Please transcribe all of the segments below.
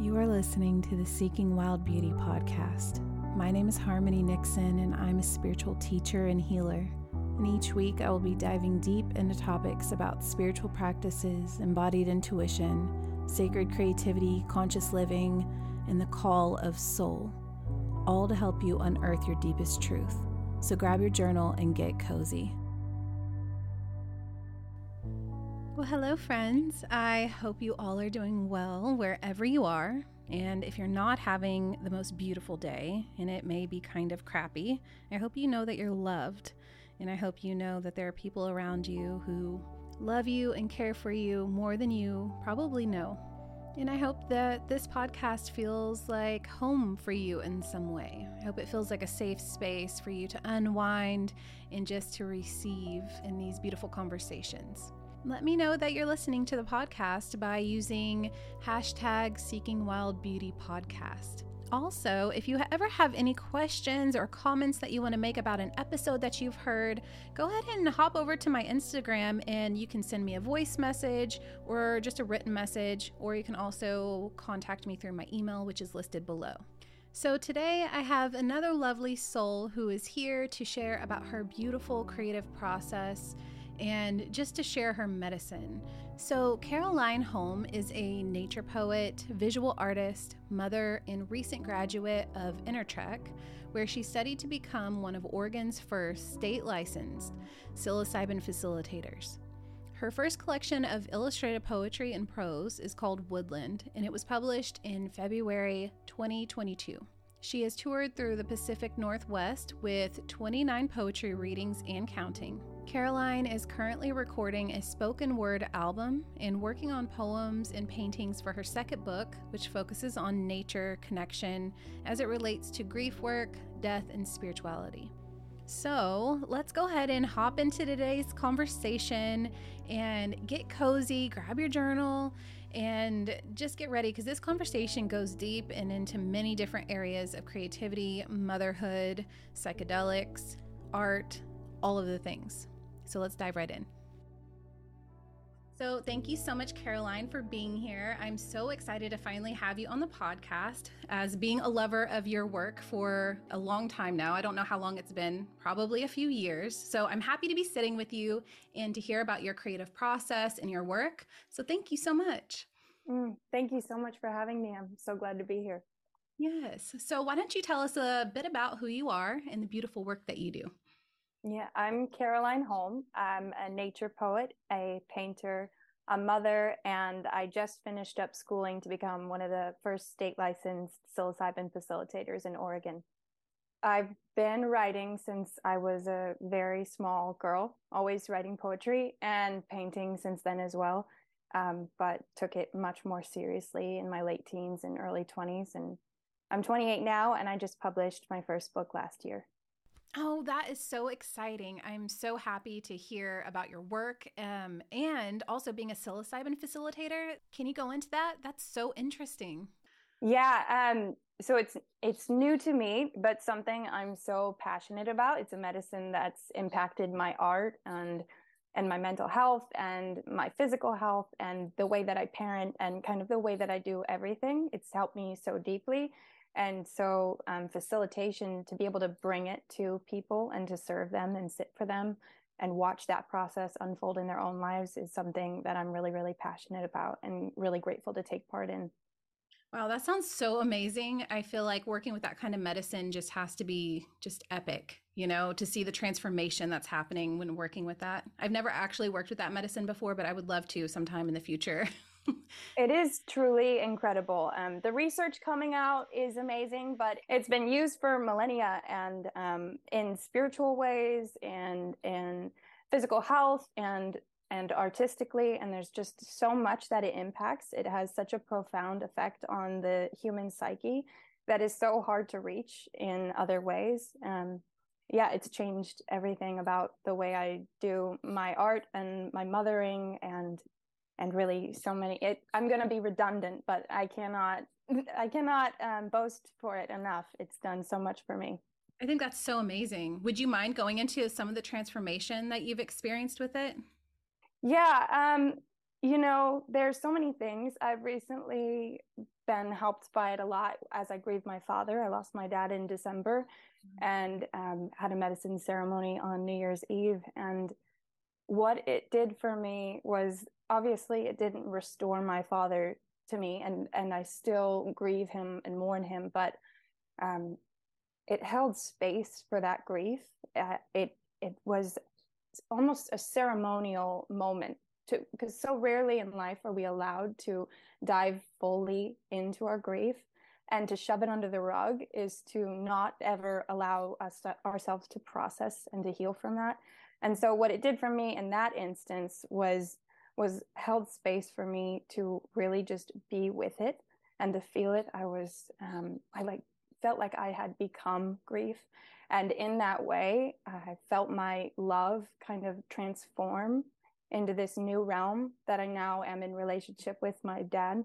You are listening to the Seeking Wild Beauty podcast. My name is Harmony Nixon, and I'm a spiritual teacher and healer. And each week, I will be diving deep into topics about spiritual practices, embodied intuition, sacred creativity, conscious living, and the call of soul, all to help you unearth your deepest truth. So grab your journal and get cozy. Well, hello, friends. I hope you all are doing well wherever you are. And if you're not having the most beautiful day, and it may be kind of crappy, I hope you know that you're loved. And I hope you know that there are people around you who love you and care for you more than you probably know. And I hope that this podcast feels like home for you in some way. I hope it feels like a safe space for you to unwind and just to receive in these beautiful conversations let me know that you're listening to the podcast by using hashtag Seeking Wild Beauty Podcast. Also, if you ever have any questions or comments that you want to make about an episode that you've heard, go ahead and hop over to my Instagram and you can send me a voice message or just a written message, or you can also contact me through my email, which is listed below. So, today I have another lovely soul who is here to share about her beautiful creative process and just to share her medicine. So, Caroline Holm is a nature poet, visual artist, mother, and recent graduate of InnerTrek, where she studied to become one of Oregon's first state licensed psilocybin facilitators. Her first collection of illustrated poetry and prose is called Woodland, and it was published in February 2022. She has toured through the Pacific Northwest with 29 poetry readings and counting. Caroline is currently recording a spoken word album and working on poems and paintings for her second book, which focuses on nature connection as it relates to grief work, death, and spirituality. So let's go ahead and hop into today's conversation and get cozy, grab your journal, and just get ready because this conversation goes deep and into many different areas of creativity, motherhood, psychedelics, art, all of the things. So let's dive right in. So, thank you so much, Caroline, for being here. I'm so excited to finally have you on the podcast. As being a lover of your work for a long time now, I don't know how long it's been, probably a few years. So, I'm happy to be sitting with you and to hear about your creative process and your work. So, thank you so much. Mm, thank you so much for having me. I'm so glad to be here. Yes. So, why don't you tell us a bit about who you are and the beautiful work that you do? Yeah, I'm Caroline Holm. I'm a nature poet, a painter, a mother, and I just finished up schooling to become one of the first state licensed psilocybin facilitators in Oregon. I've been writing since I was a very small girl, always writing poetry and painting since then as well, um, but took it much more seriously in my late teens and early 20s. And I'm 28 now, and I just published my first book last year. Oh, that is so exciting. I'm so happy to hear about your work um, and also being a psilocybin facilitator. Can you go into that? That's so interesting. Yeah, um, so it's it's new to me, but something I'm so passionate about. It's a medicine that's impacted my art and and my mental health and my physical health and the way that I parent and kind of the way that I do everything. It's helped me so deeply. And so, um, facilitation to be able to bring it to people and to serve them and sit for them and watch that process unfold in their own lives is something that I'm really, really passionate about and really grateful to take part in. Wow, that sounds so amazing. I feel like working with that kind of medicine just has to be just epic, you know, to see the transformation that's happening when working with that. I've never actually worked with that medicine before, but I would love to sometime in the future. it is truly incredible. Um, the research coming out is amazing, but it's been used for millennia and um, in spiritual ways and in physical health and and artistically and there's just so much that it impacts it has such a profound effect on the human psyche that is so hard to reach in other ways um, yeah it's changed everything about the way i do my art and my mothering and and really so many it i'm going to be redundant but i cannot i cannot um, boast for it enough it's done so much for me i think that's so amazing would you mind going into some of the transformation that you've experienced with it yeah um you know, there's so many things. I've recently been helped by it a lot as I grieve my father. I lost my dad in December mm-hmm. and um, had a medicine ceremony on New Year's Eve. And what it did for me was obviously it didn't restore my father to me, and and I still grieve him and mourn him, but um, it held space for that grief. Uh, it it was almost a ceremonial moment to because so rarely in life are we allowed to dive fully into our grief and to shove it under the rug is to not ever allow us to, ourselves to process and to heal from that and so what it did for me in that instance was was held space for me to really just be with it and to feel it i was um, i like felt like i had become grief and in that way i felt my love kind of transform into this new realm that I now am in relationship with my dad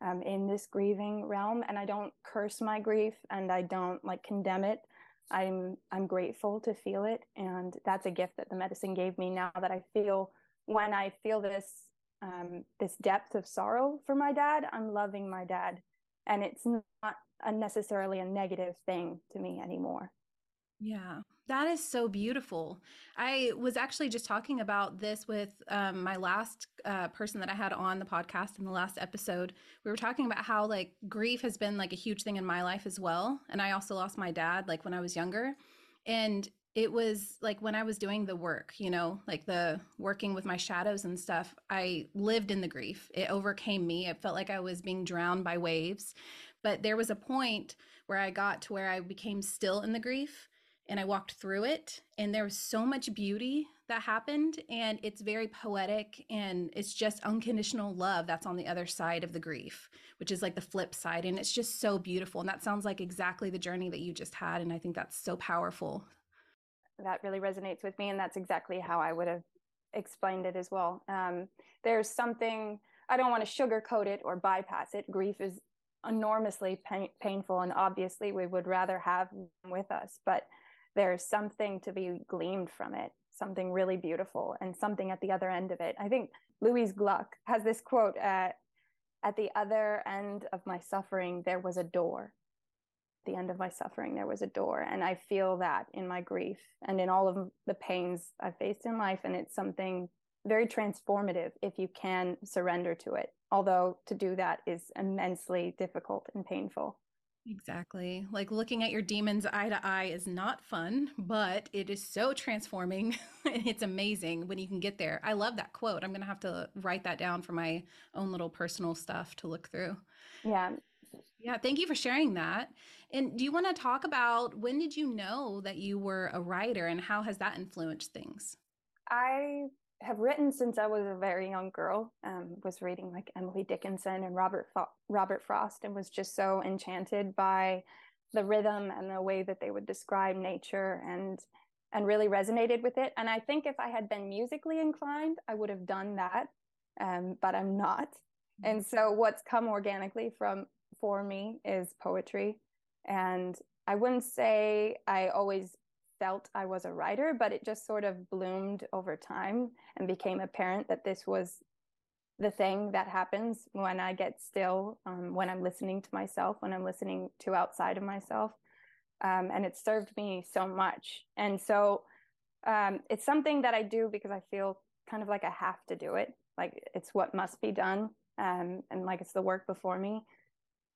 um, in this grieving realm. And I don't curse my grief and I don't like condemn it. I'm I'm grateful to feel it, and that's a gift that the medicine gave me. Now that I feel when I feel this um, this depth of sorrow for my dad, I'm loving my dad, and it's not a necessarily a negative thing to me anymore. Yeah, that is so beautiful. I was actually just talking about this with um, my last uh, person that I had on the podcast in the last episode. We were talking about how like grief has been like a huge thing in my life as well. And I also lost my dad like when I was younger. And it was like when I was doing the work, you know, like the working with my shadows and stuff, I lived in the grief. It overcame me. It felt like I was being drowned by waves. But there was a point where I got to where I became still in the grief and I walked through it and there was so much beauty that happened and it's very poetic and it's just unconditional love that's on the other side of the grief which is like the flip side and it's just so beautiful and that sounds like exactly the journey that you just had and I think that's so powerful. That really resonates with me and that's exactly how I would have explained it as well. Um, there's something I don't want to sugarcoat it or bypass it. Grief is enormously pain- painful and obviously we would rather have with us but there's something to be gleaned from it, something really beautiful, and something at the other end of it. I think Louise Gluck has this quote at, at the other end of my suffering, there was a door. The end of my suffering, there was a door. And I feel that in my grief and in all of the pains I've faced in life. And it's something very transformative if you can surrender to it. Although to do that is immensely difficult and painful. Exactly. Like looking at your demons eye to eye is not fun, but it is so transforming. it's amazing when you can get there. I love that quote. I'm going to have to write that down for my own little personal stuff to look through. Yeah. Yeah, thank you for sharing that. And do you want to talk about when did you know that you were a writer and how has that influenced things? I have written since I was a very young girl. Um, was reading like Emily Dickinson and Robert Fo- Robert Frost, and was just so enchanted by the rhythm and the way that they would describe nature, and and really resonated with it. And I think if I had been musically inclined, I would have done that, um, but I'm not. Mm-hmm. And so what's come organically from for me is poetry, and I wouldn't say I always felt I was a writer, but it just sort of bloomed over time and became apparent that this was the thing that happens when I get still, um, when I'm listening to myself, when I'm listening to outside of myself. Um, and it served me so much. And so um, it's something that I do because I feel kind of like I have to do it. Like it's what must be done. Um, and like it's the work before me.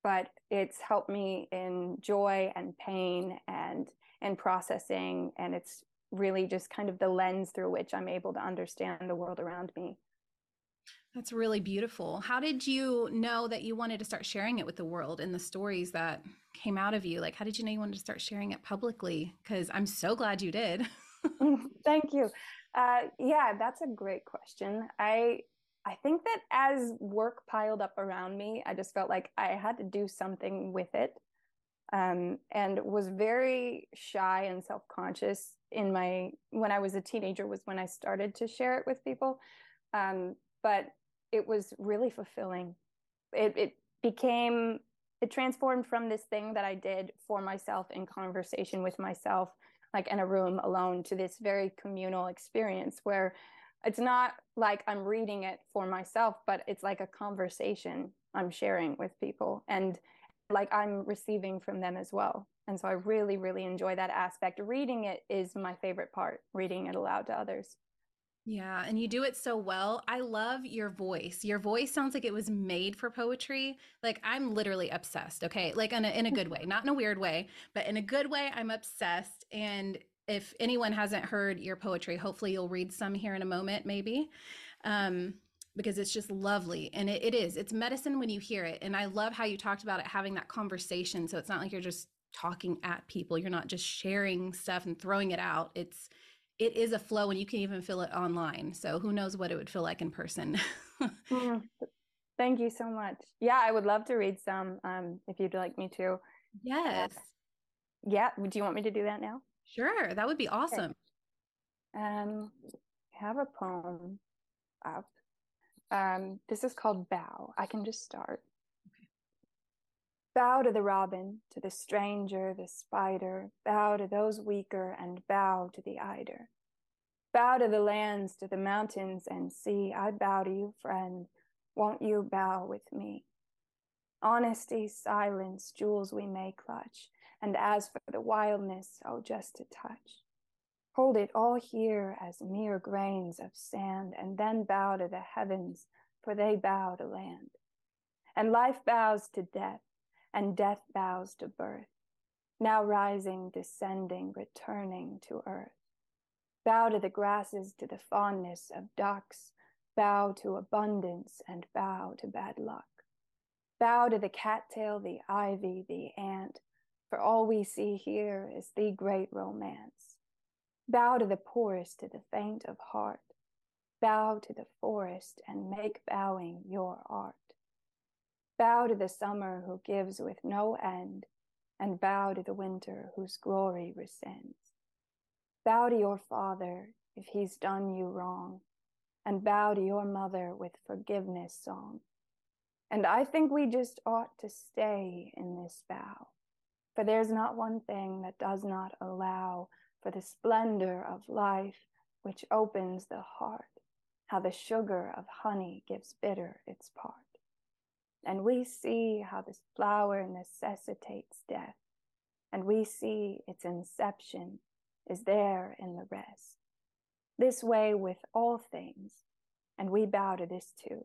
But it's helped me in joy and pain and and processing. And it's really just kind of the lens through which I'm able to understand the world around me. That's really beautiful. How did you know that you wanted to start sharing it with the world and the stories that came out of you? Like, how did you know you wanted to start sharing it publicly? Because I'm so glad you did. Thank you. Uh, yeah, that's a great question. I I think that as work piled up around me, I just felt like I had to do something with it um, and was very shy and self-conscious in my when i was a teenager was when i started to share it with people um, but it was really fulfilling. It, it became it transformed from this thing that i did for myself in conversation with myself like in a room alone to this very communal experience where it's not like I'm reading it for myself, but it's like a conversation I'm sharing with people and like I'm receiving from them as well. And so I really, really enjoy that aspect. Reading it is my favorite part, reading it aloud to others. Yeah, and you do it so well. I love your voice. Your voice sounds like it was made for poetry. Like I'm literally obsessed. Okay, like in a in a good way, not in a weird way, but in a good way. I'm obsessed. And if anyone hasn't heard your poetry, hopefully you'll read some here in a moment, maybe. Um, because it's just lovely and it, it is. It's medicine when you hear it and i love how you talked about it having that conversation so it's not like you're just talking at people. You're not just sharing stuff and throwing it out. It's it is a flow and you can even feel it online so who knows what it would feel like in person. Mm, thank you so much. Yeah i would love to read some um, if you'd like me to. Yes. Uh, yeah do you want me to do that now sure that would be awesome okay. um I have a poem up um, this is called Bow. I can just start. Okay. Bow to the robin, to the stranger, the spider, bow to those weaker, and bow to the eider. Bow to the lands, to the mountains and sea. I bow to you, friend. Won't you bow with me? Honesty, silence, jewels we may clutch. And as for the wildness, oh, just a touch. Hold it all here as mere grains of sand, and then bow to the heavens, for they bow to land. And life bows to death, and death bows to birth, now rising, descending, returning to earth. Bow to the grasses, to the fondness of ducks, bow to abundance, and bow to bad luck. Bow to the cattail, the ivy, the ant, for all we see here is the great romance. Bow to the poorest, to the faint of heart. Bow to the forest and make bowing your art. Bow to the summer who gives with no end, and bow to the winter whose glory rescinds. Bow to your father if he's done you wrong, and bow to your mother with forgiveness song. And I think we just ought to stay in this bow, for there's not one thing that does not allow for the splendor of life which opens the heart, how the sugar of honey gives bitter its part. And we see how this flower necessitates death, and we see its inception is there in the rest. This way with all things, and we bow to this too.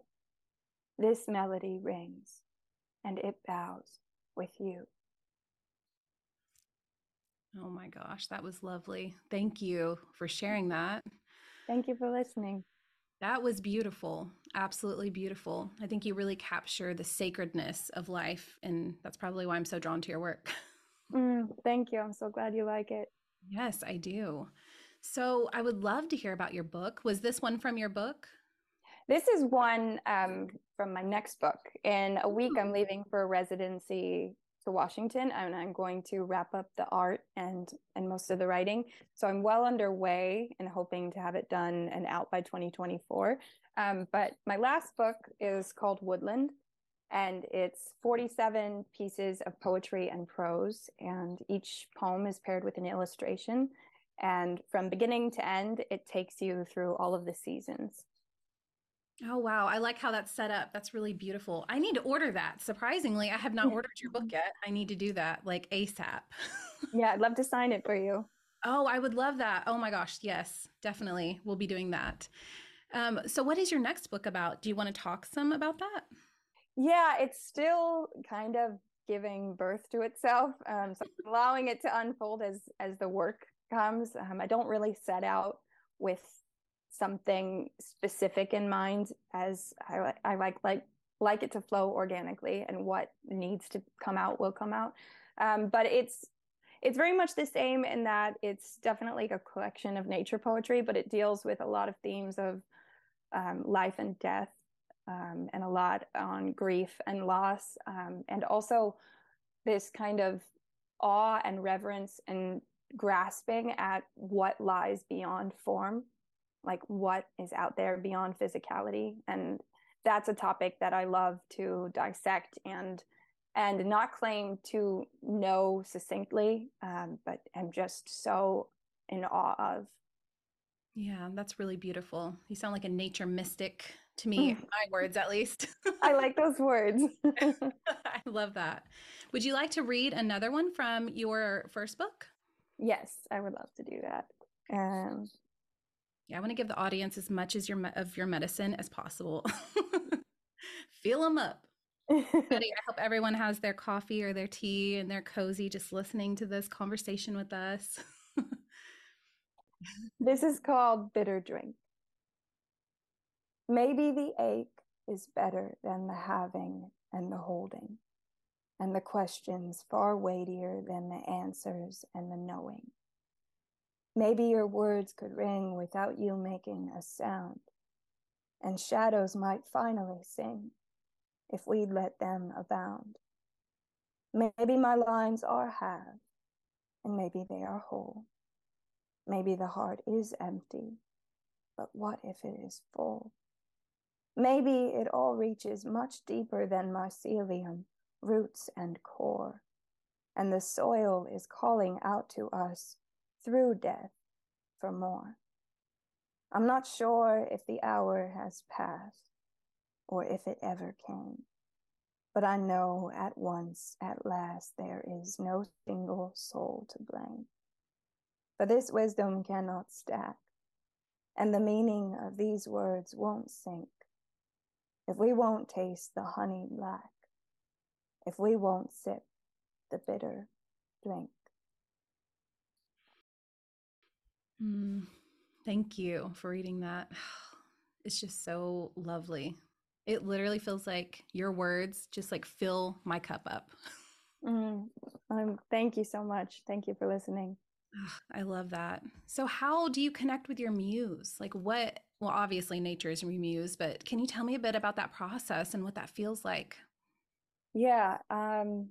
This melody rings, and it bows with you. Oh my gosh, that was lovely. Thank you for sharing that. Thank you for listening. That was beautiful. Absolutely beautiful. I think you really capture the sacredness of life. And that's probably why I'm so drawn to your work. Mm, thank you. I'm so glad you like it. Yes, I do. So I would love to hear about your book. Was this one from your book? This is one um, from my next book. In a week, I'm leaving for a residency to Washington and I'm going to wrap up the art and and most of the writing. So I'm well underway and hoping to have it done and out by 2024. Um, but my last book is called Woodland and it's 47 pieces of poetry and prose and each poem is paired with an illustration and from beginning to end it takes you through all of the seasons. Oh wow, I like how that's set up. That's really beautiful. I need to order that. Surprisingly, I have not ordered your book yet. I need to do that like ASAP. yeah, I'd love to sign it for you. Oh, I would love that. Oh my gosh, yes, definitely. We'll be doing that. Um, so what is your next book about? Do you want to talk some about that? Yeah, it's still kind of giving birth to itself. Um, so allowing it to unfold as as the work comes. Um, I don't really set out with something specific in mind as I, I like like like it to flow organically and what needs to come out will come out. Um, but it's it's very much the same in that it's definitely a collection of nature poetry but it deals with a lot of themes of um, life and death um, and a lot on grief and loss um, and also this kind of awe and reverence and grasping at what lies beyond form like what is out there beyond physicality and that's a topic that i love to dissect and and not claim to know succinctly um, but am just so in awe of Yeah, that's really beautiful. You sound like a nature mystic to me, my words at least. I like those words. I love that. Would you like to read another one from your first book? Yes, I would love to do that. Um, yeah, I want to give the audience as much as your of your medicine as possible. Fill them up. I hope everyone has their coffee or their tea and they're cozy just listening to this conversation with us. this is called Bitter Drink. Maybe the ache is better than the having and the holding, and the questions far weightier than the answers and the knowing. Maybe your words could ring without you making a sound, and shadows might finally sing if we'd let them abound. Maybe my lines are half, and maybe they are whole. Maybe the heart is empty, but what if it is full? Maybe it all reaches much deeper than mycelium, roots, and core, and the soil is calling out to us through death for more. I'm not sure if the hour has passed or if it ever came, but I know at once, at last, there is no single soul to blame. For this wisdom cannot stack, and the meaning of these words won't sink if we won't taste the honey lack, if we won't sip the bitter drink. Mm, thank you for reading that. It's just so lovely. It literally feels like your words just like fill my cup up. Mm, um, thank you so much. Thank you for listening. I love that. So, how do you connect with your muse? Like, what? Well, obviously, nature is your muse, but can you tell me a bit about that process and what that feels like? Yeah, um,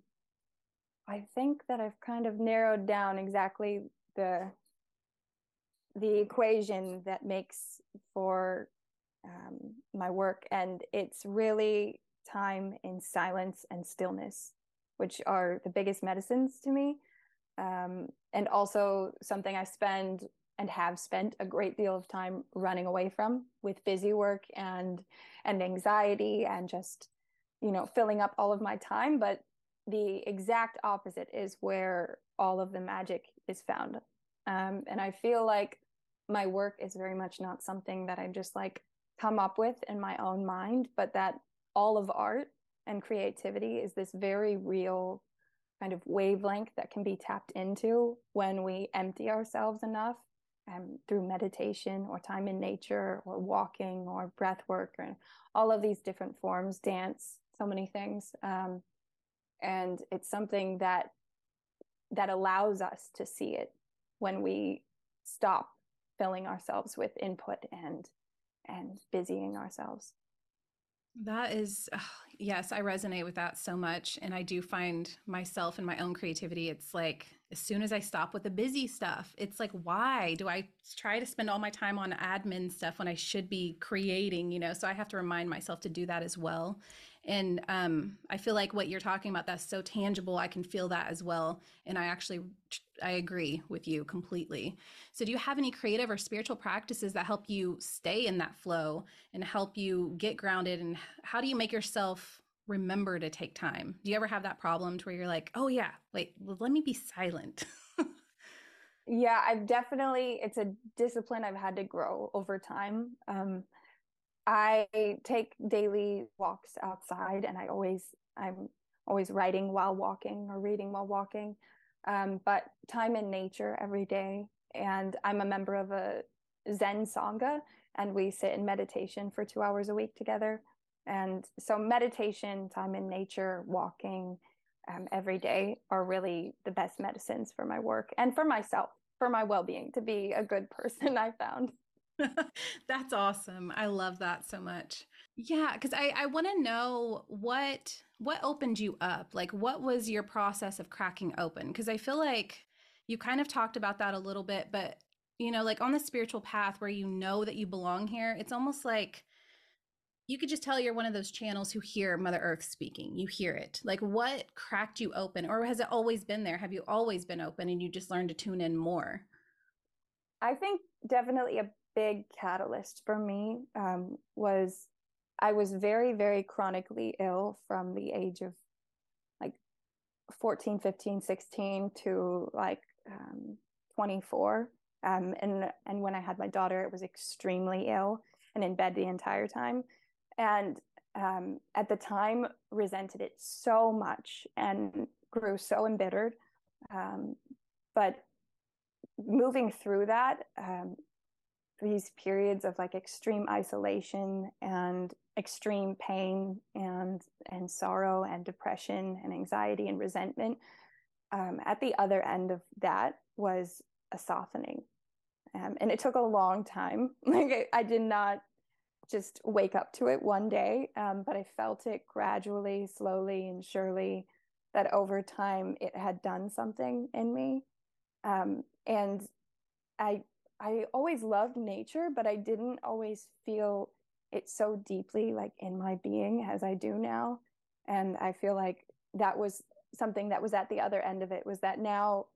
I think that I've kind of narrowed down exactly the the equation that makes for um, my work, and it's really time in silence and stillness, which are the biggest medicines to me. Um, and also something I spend and have spent a great deal of time running away from with busy work and and anxiety and just you know filling up all of my time. But the exact opposite is where all of the magic is found. Um, and i feel like my work is very much not something that i just like come up with in my own mind but that all of art and creativity is this very real kind of wavelength that can be tapped into when we empty ourselves enough um, through meditation or time in nature or walking or breath work and all of these different forms, dance, so many things. Um, and it's something that that allows us to see it when we stop filling ourselves with input and and busying ourselves. That is, yes, I resonate with that so much. And I do find myself in my own creativity, it's like as soon as I stop with the busy stuff, it's like, why do I try to spend all my time on admin stuff when I should be creating, you know? So I have to remind myself to do that as well. And um, I feel like what you're talking about, that's so tangible. I can feel that as well. And I actually, I agree with you completely. So, do you have any creative or spiritual practices that help you stay in that flow and help you get grounded? And how do you make yourself remember to take time? Do you ever have that problem to where you're like, oh, yeah, wait, well, let me be silent? yeah, I've definitely, it's a discipline I've had to grow over time. Um, I take daily walks outside and I always I'm always writing while walking or reading while walking. Um, but time in nature every day. And I'm a member of a Zen Sangha and we sit in meditation for two hours a week together. And so meditation, time in nature, walking um, every day are really the best medicines for my work and for myself, for my well-being, to be a good person I found. That's awesome. I love that so much. Yeah, because I, I want to know what what opened you up. Like what was your process of cracking open? Because I feel like you kind of talked about that a little bit, but you know, like on the spiritual path where you know that you belong here, it's almost like you could just tell you're one of those channels who hear Mother Earth speaking. You hear it. Like what cracked you open? Or has it always been there? Have you always been open and you just learned to tune in more? I think definitely a big catalyst for me um, was I was very, very chronically ill from the age of like 14, 15, 16 to like um, 24. Um, and and when I had my daughter, it was extremely ill and in bed the entire time. And um, at the time, resented it so much and grew so embittered. Um, but moving through that, um, these periods of like extreme isolation and extreme pain and and sorrow and depression and anxiety and resentment um, at the other end of that was a softening. Um, and it took a long time. Like I, I, did not just wake up to it one day um, but i felt it gradually slowly and surely that over time it had done something in me. Um, and i i always loved nature but i didn't always feel it so deeply like in my being as I do now. And I feel like that was something that was at the other end of it was that now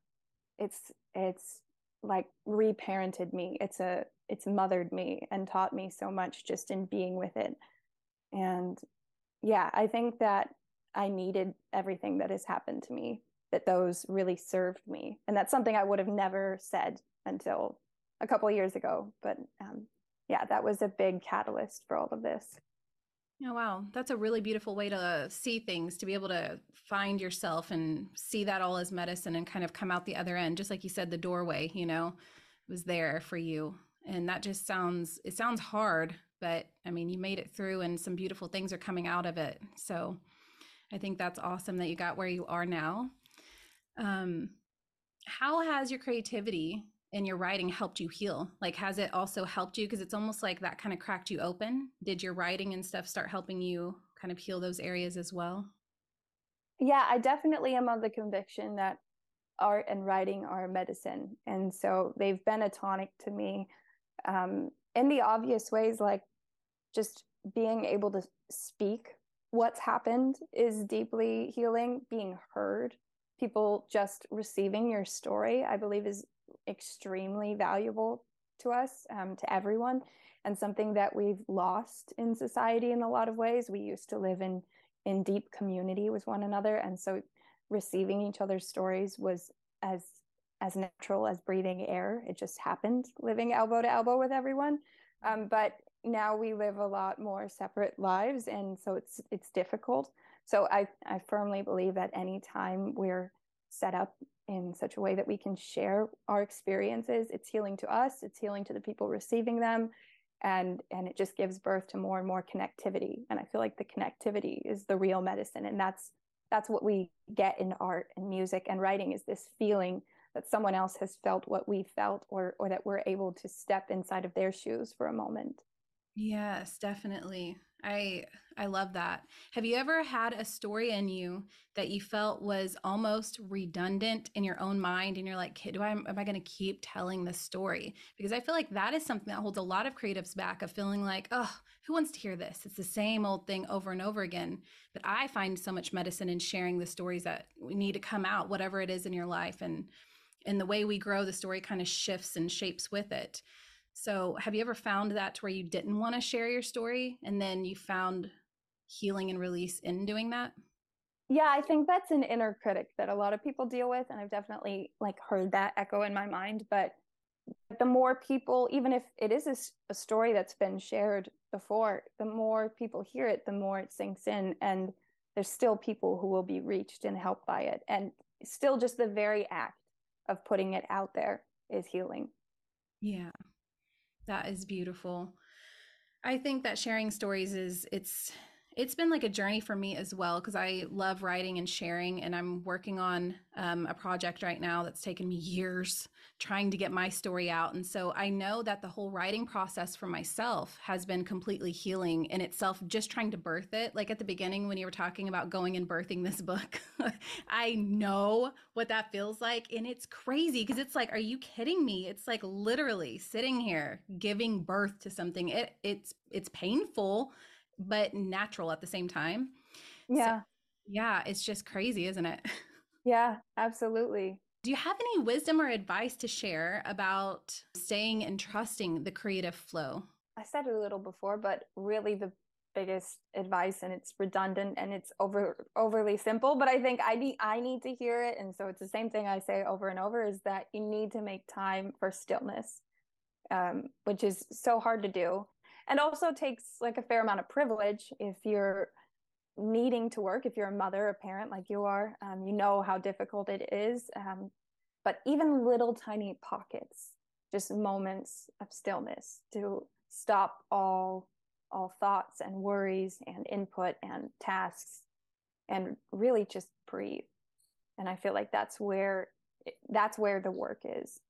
it's it's like reparented me. It's a it's mothered me and taught me so much just in being with it. And yeah, I think that I needed everything that has happened to me, that those really served me. And that's something I would have never said until a couple years ago. But um, yeah, that was a big catalyst for all of this. Oh, wow. That's a really beautiful way to see things, to be able to find yourself and see that all as medicine and kind of come out the other end. Just like you said, the doorway, you know, was there for you. And that just sounds, it sounds hard, but I mean, you made it through and some beautiful things are coming out of it. So I think that's awesome that you got where you are now. Um, how has your creativity in your writing helped you heal? Like, has it also helped you? Because it's almost like that kind of cracked you open. Did your writing and stuff start helping you kind of heal those areas as well? Yeah, I definitely am of the conviction that art and writing are medicine. And so they've been a tonic to me um, in the obvious ways, like just being able to speak what's happened is deeply healing, being heard. People just receiving your story, I believe, is extremely valuable to us, um, to everyone, and something that we've lost in society in a lot of ways. We used to live in in deep community with one another, and so receiving each other's stories was as as natural as breathing air. It just happened living elbow to elbow with everyone. Um, but now we live a lot more separate lives, and so it's it's difficult. So I I firmly believe that any time we're set up in such a way that we can share our experiences. It's healing to us it's healing to the people receiving them and and it just gives birth to more and more connectivity. And i feel like the connectivity is the real medicine and that's that's what we get in art and music and writing is this feeling that someone else has felt what we felt or or that we're able to step inside of their shoes for a moment. Yes definitely I I love that. Have you ever had a story in you that you felt was almost redundant in your own mind and you're like, do I am I going to keep telling this story? Because I feel like that is something that holds a lot of creatives back of feeling like, oh, who wants to hear this? It's the same old thing over and over again. But I find so much medicine in sharing the stories that we need to come out whatever it is in your life and and the way we grow the story kind of shifts and shapes with it. So, have you ever found that to where you didn't want to share your story and then you found healing and release in doing that? Yeah, I think that's an inner critic that a lot of people deal with and I've definitely like heard that echo in my mind, but the more people even if it is a, a story that's been shared before, the more people hear it, the more it sinks in and there's still people who will be reached and helped by it and still just the very act of putting it out there is healing. Yeah. That is beautiful. I think that sharing stories is it's it's been like a journey for me as well because I love writing and sharing, and I'm working on um, a project right now that's taken me years trying to get my story out. And so I know that the whole writing process for myself has been completely healing in itself, just trying to birth it. Like at the beginning, when you were talking about going and birthing this book, I know what that feels like. And it's crazy because it's like, are you kidding me? It's like literally sitting here giving birth to something. It, it's, it's painful but natural at the same time. Yeah. So, yeah, it's just crazy, isn't it? Yeah, absolutely. Do you have any wisdom or advice to share about staying and trusting the creative flow? I said it a little before, but really the biggest advice and it's redundant and it's over overly simple but i think i need i need to hear it and so it's the same thing i say over and over is that you need to make time for stillness um, which is so hard to do and also takes like a fair amount of privilege if you're needing to work if you're a mother a parent like you are um, you know how difficult it is um, but even little tiny pockets just moments of stillness to stop all all thoughts and worries and input and tasks and really just breathe. And i feel like that's where that's where the work is.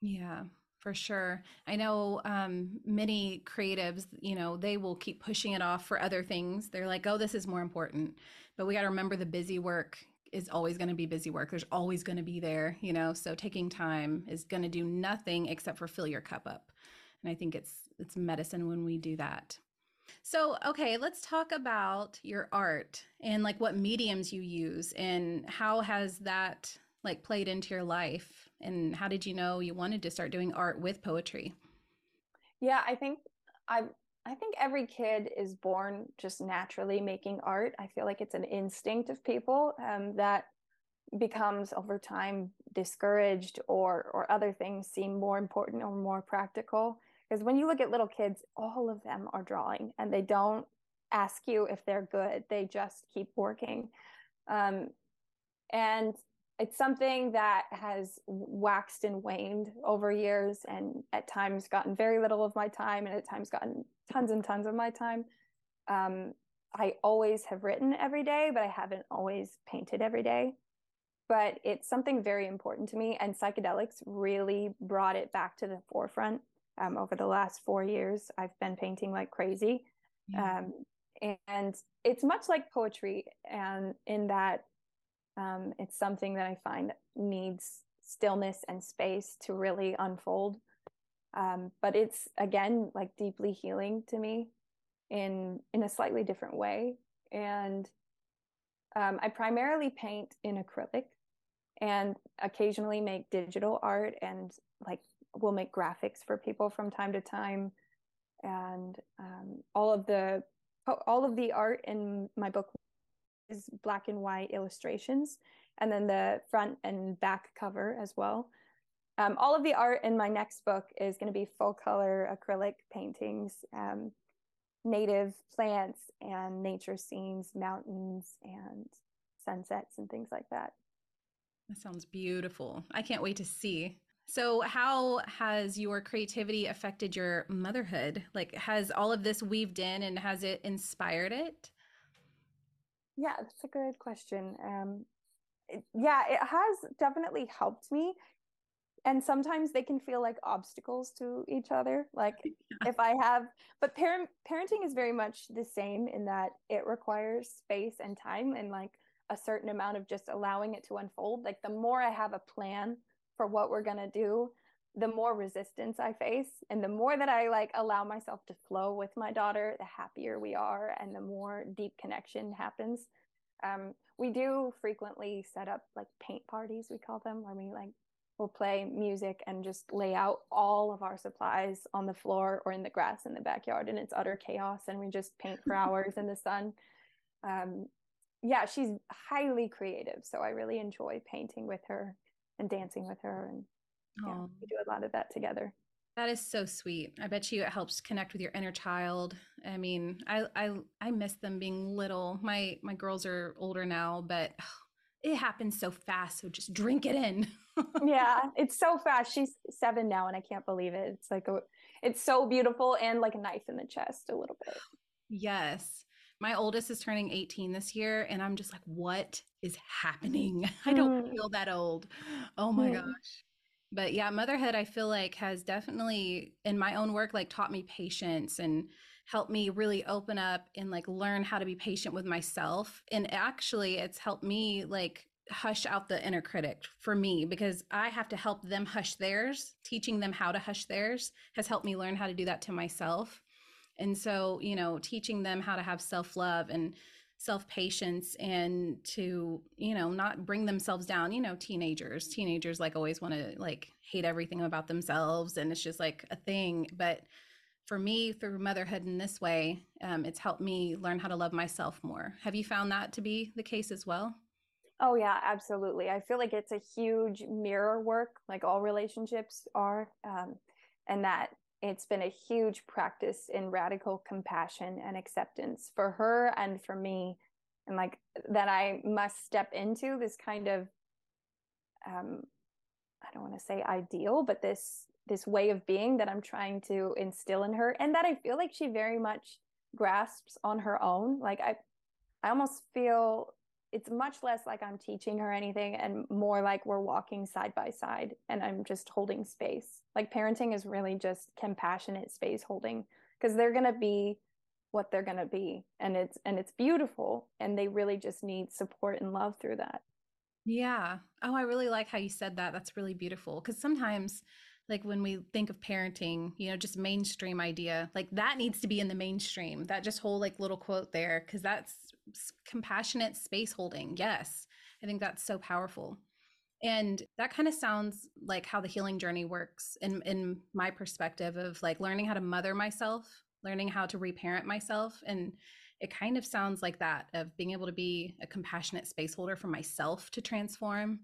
Yeah for sure. I know um, many creatives, you know, they will keep pushing it off for other things. They're like, oh, this is more important. But we got to remember the busy work is always going to be busy work. There's always going to be there, you know, so taking time is going to do nothing except for fill your cup up. And I think it's it's medicine when we do that. So, okay, let's talk about your art and like what mediums you use and how has that like played into your life and how did you know you wanted to start doing art with poetry? Yeah i think i i think every kid is born just naturally making art. I feel like it's an instinct of people um, that becomes over time discouraged or or other things seem more important or more practical. Because when you look at little kids all of them are drawing and they don't ask you if they're good. They just keep working. Um, and it's something that has waxed and waned over years and at times gotten very little of my time and at times gotten tons and tons of my time. Um, i always have written every day but i haven't always painted every day. But it's something very important to me and psychedelics really brought it back to the forefront um, over the last four years. I've been painting like crazy. Yeah. um, and it's much like poetry and in that um, it's something that I find needs stillness and space to really unfold. Um, but it's again like deeply healing to me in in a slightly different way. And um, I primarily paint in acrylic and occasionally make digital art and like we'll make graphics for people from time to time and um, all of the all of the art in my book is black and white illustrations, and then the front and back cover as well. Um, all of the art in my next book is going to be full color acrylic paintings, um, native plants and nature scenes, mountains and sunsets and things like that. That sounds beautiful. I can't wait to see. So, how has your creativity affected your motherhood? Like, has all of this weaved in and has it inspired it? Yeah, that's a good question. Um, it, yeah, it has definitely helped me. And sometimes they can feel like obstacles to each other. Like yeah. if I have, but parent parenting is very much the same in that it requires space and time and like a certain amount of just allowing it to unfold. Like the more I have a plan for what we're gonna do, the more resistance I face and the more that I like allow myself to flow with my daughter, the happier we are and the more deep connection happens. Um, we do frequently set up like paint parties, we call them, where we like we'll play music and just lay out all of our supplies on the floor or in the grass in the backyard and it's utter chaos and we just paint for hours in the sun. Um, yeah, she's highly creative, so I really enjoy painting with her and dancing with her and yeah, we do a lot of that together. That is so sweet. I bet you it helps connect with your inner child. I mean, I I I miss them being little. My my girls are older now, but it happens so fast. So just drink it in. yeah, it's so fast. She's seven now, and I can't believe it. It's like a, it's so beautiful and like a knife in the chest a little bit. Yes. My oldest is turning 18 this year, and I'm just like, what is happening? I don't mm. feel that old. Oh my mm. gosh but yeah motherhood i feel like has definitely in my own work like taught me patience and helped me really open up and like learn how to be patient with myself. And actually it's helped me like hush out the inner critic for me because i have to help them hush theirs. Teaching them how to hush theirs has helped me learn how to do that to myself. And so you know teaching them how to have self-love and self patience and to you know not bring themselves down you know teenagers. Teenagers like always want to like hate everything about themselves and it's just like a thing. But for me through motherhood in this way um, it's helped me learn how to love myself more. Have you found that to be the case as well? Oh yeah absolutely. I feel like it's a huge mirror work like all relationships are um, and that it's been a huge practice in radical compassion and acceptance for her and for me. And like that i must step into this kind of um i don't want to say ideal but this this way of being that i'm trying to instill in her and that i feel like she very much grasps on her own. Like i i almost feel it's much less like I'm teaching her anything and more like we're walking side by side and I'm just holding space. Like parenting is really just compassionate space holding because they're going to be what they're going to be and it's and it's beautiful and they really just need support and love through that. Yeah. Oh, I really like how you said that. That's really beautiful because sometimes like when we think of parenting, you know, just mainstream idea, like that needs to be in the mainstream. That just whole like little quote there cuz that's compassionate space holding. Yes. I think that's so powerful. And that kind of sounds like how the healing journey works in in my perspective of like learning how to mother myself, learning how to reparent myself and it kind of sounds like that of being able to be a compassionate space holder for myself to transform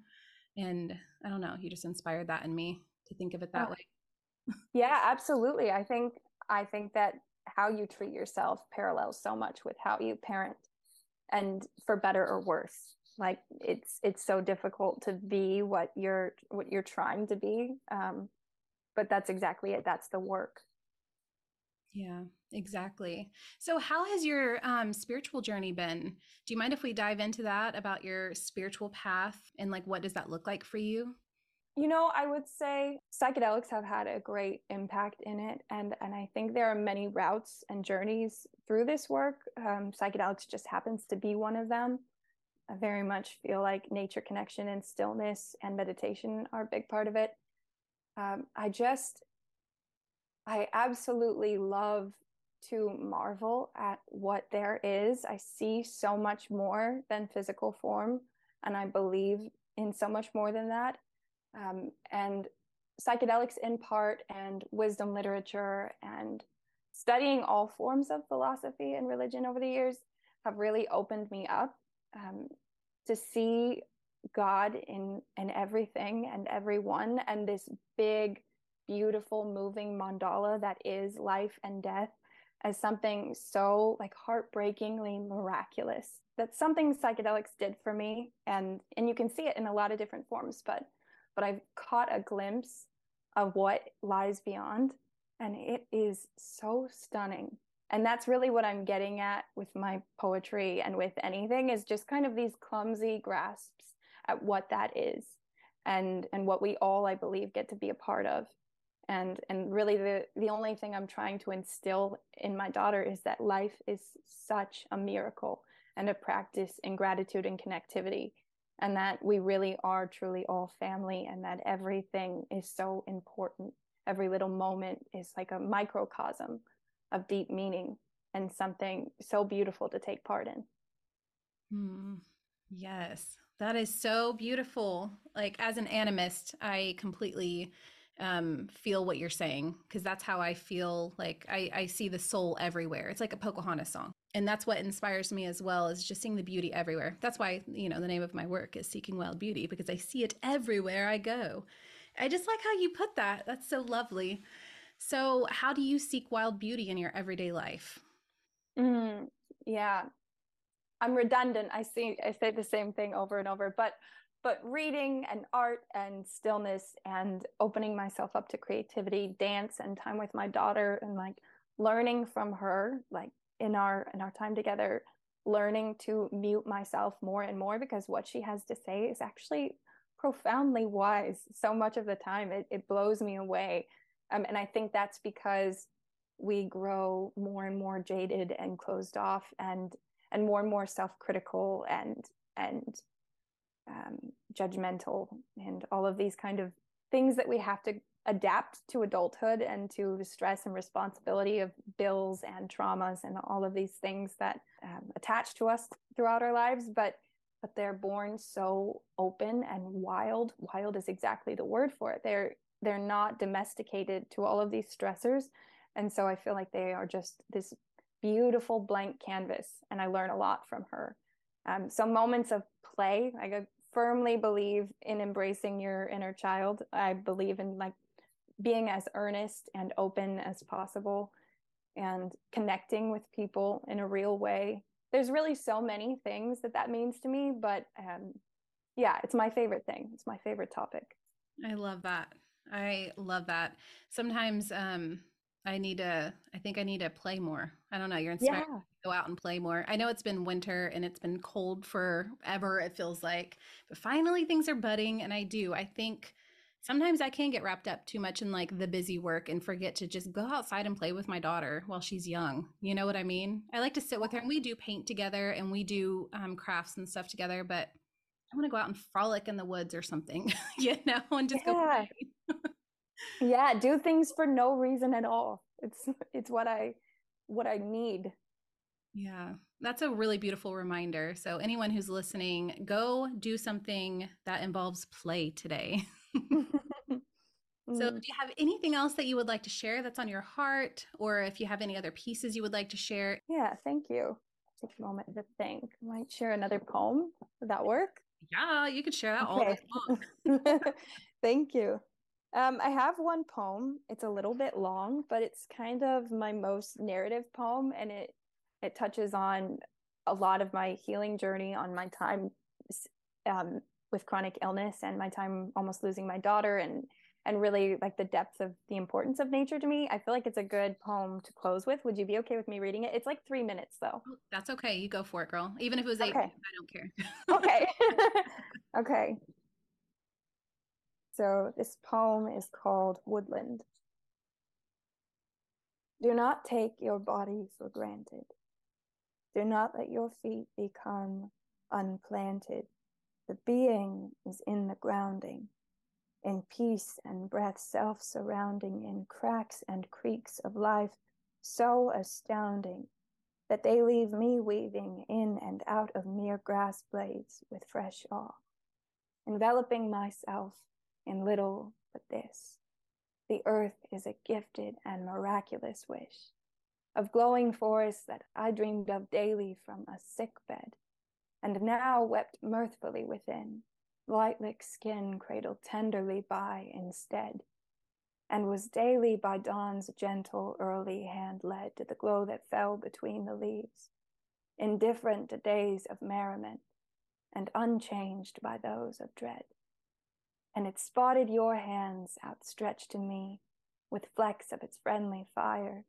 and I don't know, you just inspired that in me to think of it that oh. way. yeah, absolutely. I think I think that how you treat yourself parallels so much with how you parent and for better or worse like it's it's so difficult to be what you're what you're trying to be um but that's exactly it that's the work yeah exactly so how has your um spiritual journey been do you mind if we dive into that about your spiritual path and like what does that look like for you you know, I would say psychedelics have had a great impact in it, and and I think there are many routes and journeys through this work. Um, psychedelics just happens to be one of them. I very much feel like nature connection and stillness and meditation are a big part of it. Um, I just, I absolutely love to marvel at what there is. I see so much more than physical form, and I believe in so much more than that um, and psychedelics in part and wisdom literature and studying all forms of philosophy and religion over the years have really opened me up um, to see God in in everything and everyone and this big beautiful moving mandala that is life and death as something so like heartbreakingly miraculous that's something psychedelics did for me. And and you can see it in a lot of different forms but but I've caught a glimpse of what lies beyond. And it is so stunning. And that's really what I'm getting at with my poetry and with anything is just kind of these clumsy grasps at what that is and and what we all I believe get to be a part of. And and really the the only thing I'm trying to instill in my daughter is that life is such a miracle and a practice in gratitude and connectivity and that we really are truly all family and that everything is so important. Every little moment is like a microcosm of deep meaning and something so beautiful to take part in. Mm, yes, that is so beautiful. Like, as an animist, I completely um, feel what you're saying because that's how I feel. Like, I, I see the soul everywhere. It's like a Pocahontas song. And that's what inspires me as well is just seeing the beauty everywhere. That's why you know the name of my work is seeking wild beauty because i see it everywhere i go. I just like how you put that. That's so lovely. So how do you seek wild beauty in your everyday life? Mm, yeah. I'm redundant. I see i say the same thing over and over but but reading and art and stillness and opening myself up to creativity dance and time with my daughter and like learning from her like in our in our time together learning to mute myself more and more because what she has to say is actually profoundly wise so much of the time. It, it blows me away. Um, and i think that's because we grow more and more jaded and closed off and and more and more self-critical and and um, judgmental and all of these kind of things that we have to adapt to adulthood and to stress and responsibility of bills and traumas and all of these things that um, attach to us throughout our lives but but they're born so open and wild. Wild is exactly the word for it. They're they're not domesticated to all of these stressors. And so i feel like they are just this beautiful blank canvas and i learn a lot from her um, so moments of play i firmly believe in embracing your inner child i believe in like being as earnest and open as possible and connecting with people in a real way. There's really so many things that that means to me, but um, yeah, it's my favorite thing. It's my favorite topic. I love that. I love that. Sometimes um, I need to, I think I need to play more. I don't know. You're inspired yeah. to go out and play more. I know it's been winter and it's been cold forever, it feels like, but finally things are budding. And I do. I think sometimes I can get wrapped up too much in like the busy work and forget to just go outside and play with my daughter while she's young. You know what I mean? I like to sit with her and we do paint together and we do um, crafts and stuff together, but I want to go out and frolic in the woods or something, you know, and just yeah. go. yeah, do things for no reason at all. It's it's what I what I need. Yeah, that's a really beautiful reminder. So anyone who's listening, go do something that involves play today. So, mm. do you have anything else that you would like to share that's on your heart, or if you have any other pieces you would like to share? Yeah, thank you. Take a moment to think. I might share another poem. Would that work? Yeah, you could share that okay. all long. thank you. Um, I have one poem. It's a little bit long, but it's kind of my most narrative poem, and it it touches on a lot of my healing journey, on my time um, with chronic illness, and my time almost losing my daughter, and and really like the depth of the importance of nature to me. I feel like it's a good poem to close with. Would you be okay with me reading it? It's like three minutes though. Oh, that's okay. You go for it, girl. Even if it was eight, okay. I don't care. okay. okay. So this poem is called Woodland. Do not take your body for granted. Do not let your feet become unplanted. The being is in the grounding in peace and breath self surrounding in cracks and creaks of life so astounding that they leave me weaving in and out of mere grass blades with fresh awe, enveloping myself in little but this. The earth is a gifted and miraculous wish of glowing forests that I dreamed of daily from a sick bed, and now wept mirthfully within light-lick skin cradled tenderly by instead, and was daily by dawn's gentle early hand led to the glow that fell between the leaves, indifferent to days of merriment, and unchanged by those of dread. And it spotted your hands outstretched to me with flecks of its friendly fire,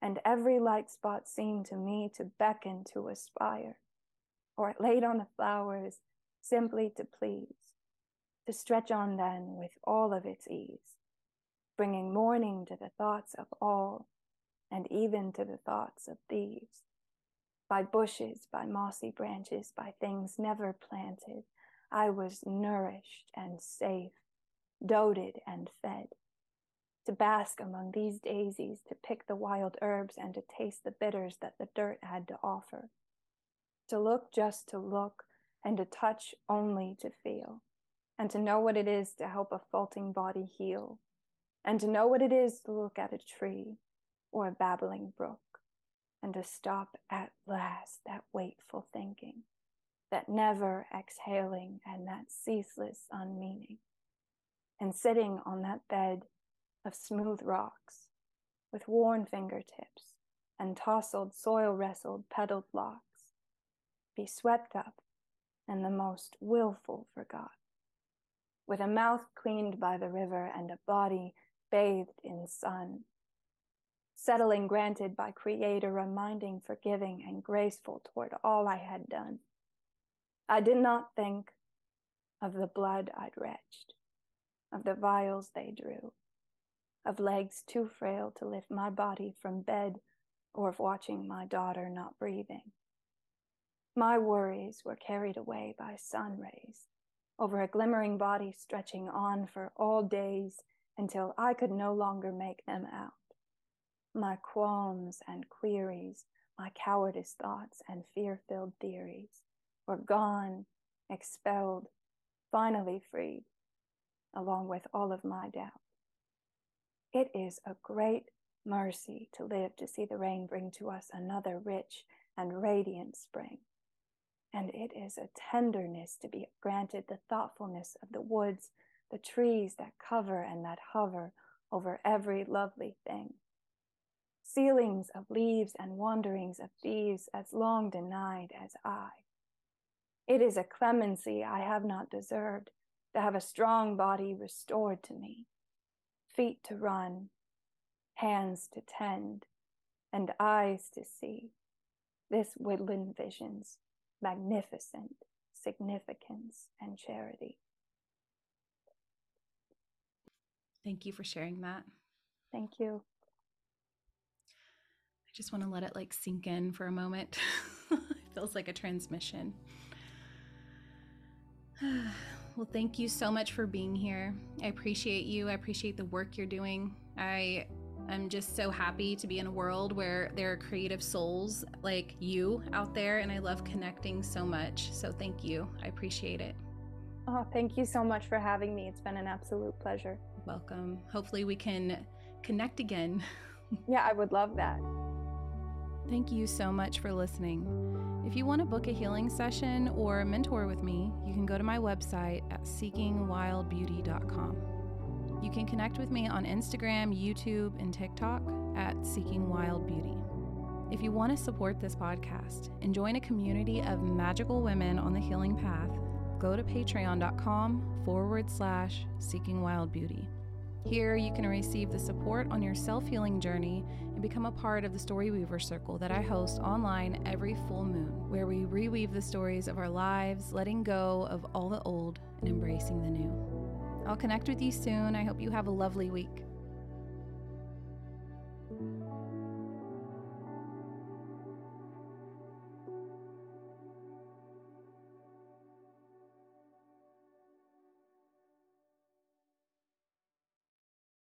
and every light spot seemed to me to beckon to aspire, or it laid on the flowers simply to please, to stretch on then with all of its ease, bringing morning to the thoughts of all, and even to the thoughts of thieves. By bushes, by mossy branches, by things never planted, I was nourished and safe, doted and fed. To bask among these daisies, to pick the wild herbs, and to taste the bitters that the dirt had to offer. To look just to look, and to touch only to feel, and to know what it is to help a faulting body heal, and to know what it is to look at a tree or a babbling brook, and to stop at last that wakeful thinking, that never exhaling and that ceaseless unmeaning, and sitting on that bed of smooth rocks with worn fingertips and tousled, soil wrestled, petaled locks, be swept up and the most willful forgot. With a mouth cleaned by the river and a body bathed in sun, settling granted by Creator, reminding, forgiving, and graceful toward all I had done. I did not think of the blood I'd retched, of the vials they drew, of legs too frail to lift my body from bed, or of watching my daughter not breathing. My worries were carried away by sun rays over a glimmering body stretching on for all days until I could no longer make them out. My qualms and queries, my cowardice thoughts and fear filled theories were gone, expelled, finally freed, along with all of my doubt. It is a great mercy to live to see the rain bring to us another rich and radiant spring. And it is a tenderness to be granted the thoughtfulness of the woods, the trees that cover and that hover over every lovely thing. Ceilings of leaves and wanderings of thieves as long denied as I. It is a clemency I have not deserved to have a strong body restored to me, feet to run, hands to tend, and eyes to see this woodland vision's magnificent significance and charity. Thank you for sharing that. Thank you. I just want to let it like sink in for a moment. it feels like a transmission. well, thank you so much for being here. I appreciate you. I appreciate the work you're doing. I I'm just so happy to be in a world where there are creative souls like you out there, and I love connecting so much. So thank you. I appreciate it. Oh, thank you so much for having me. It's been an absolute pleasure. Welcome. Hopefully, we can connect again. yeah, I would love that. Thank you so much for listening. If you want to book a healing session or mentor with me, you can go to my website at seekingwildbeauty.com. You can connect with me on Instagram, YouTube, and TikTok at Seeking Wild Beauty. If you want to support this podcast and join a community of magical women on the healing path, go to patreon.com forward slash seeking wild beauty. Here, you can receive the support on your self healing journey and become a part of the Story Weaver Circle that I host online every full moon, where we reweave the stories of our lives, letting go of all the old and embracing the new. I'll connect with you soon. I hope you have a lovely week.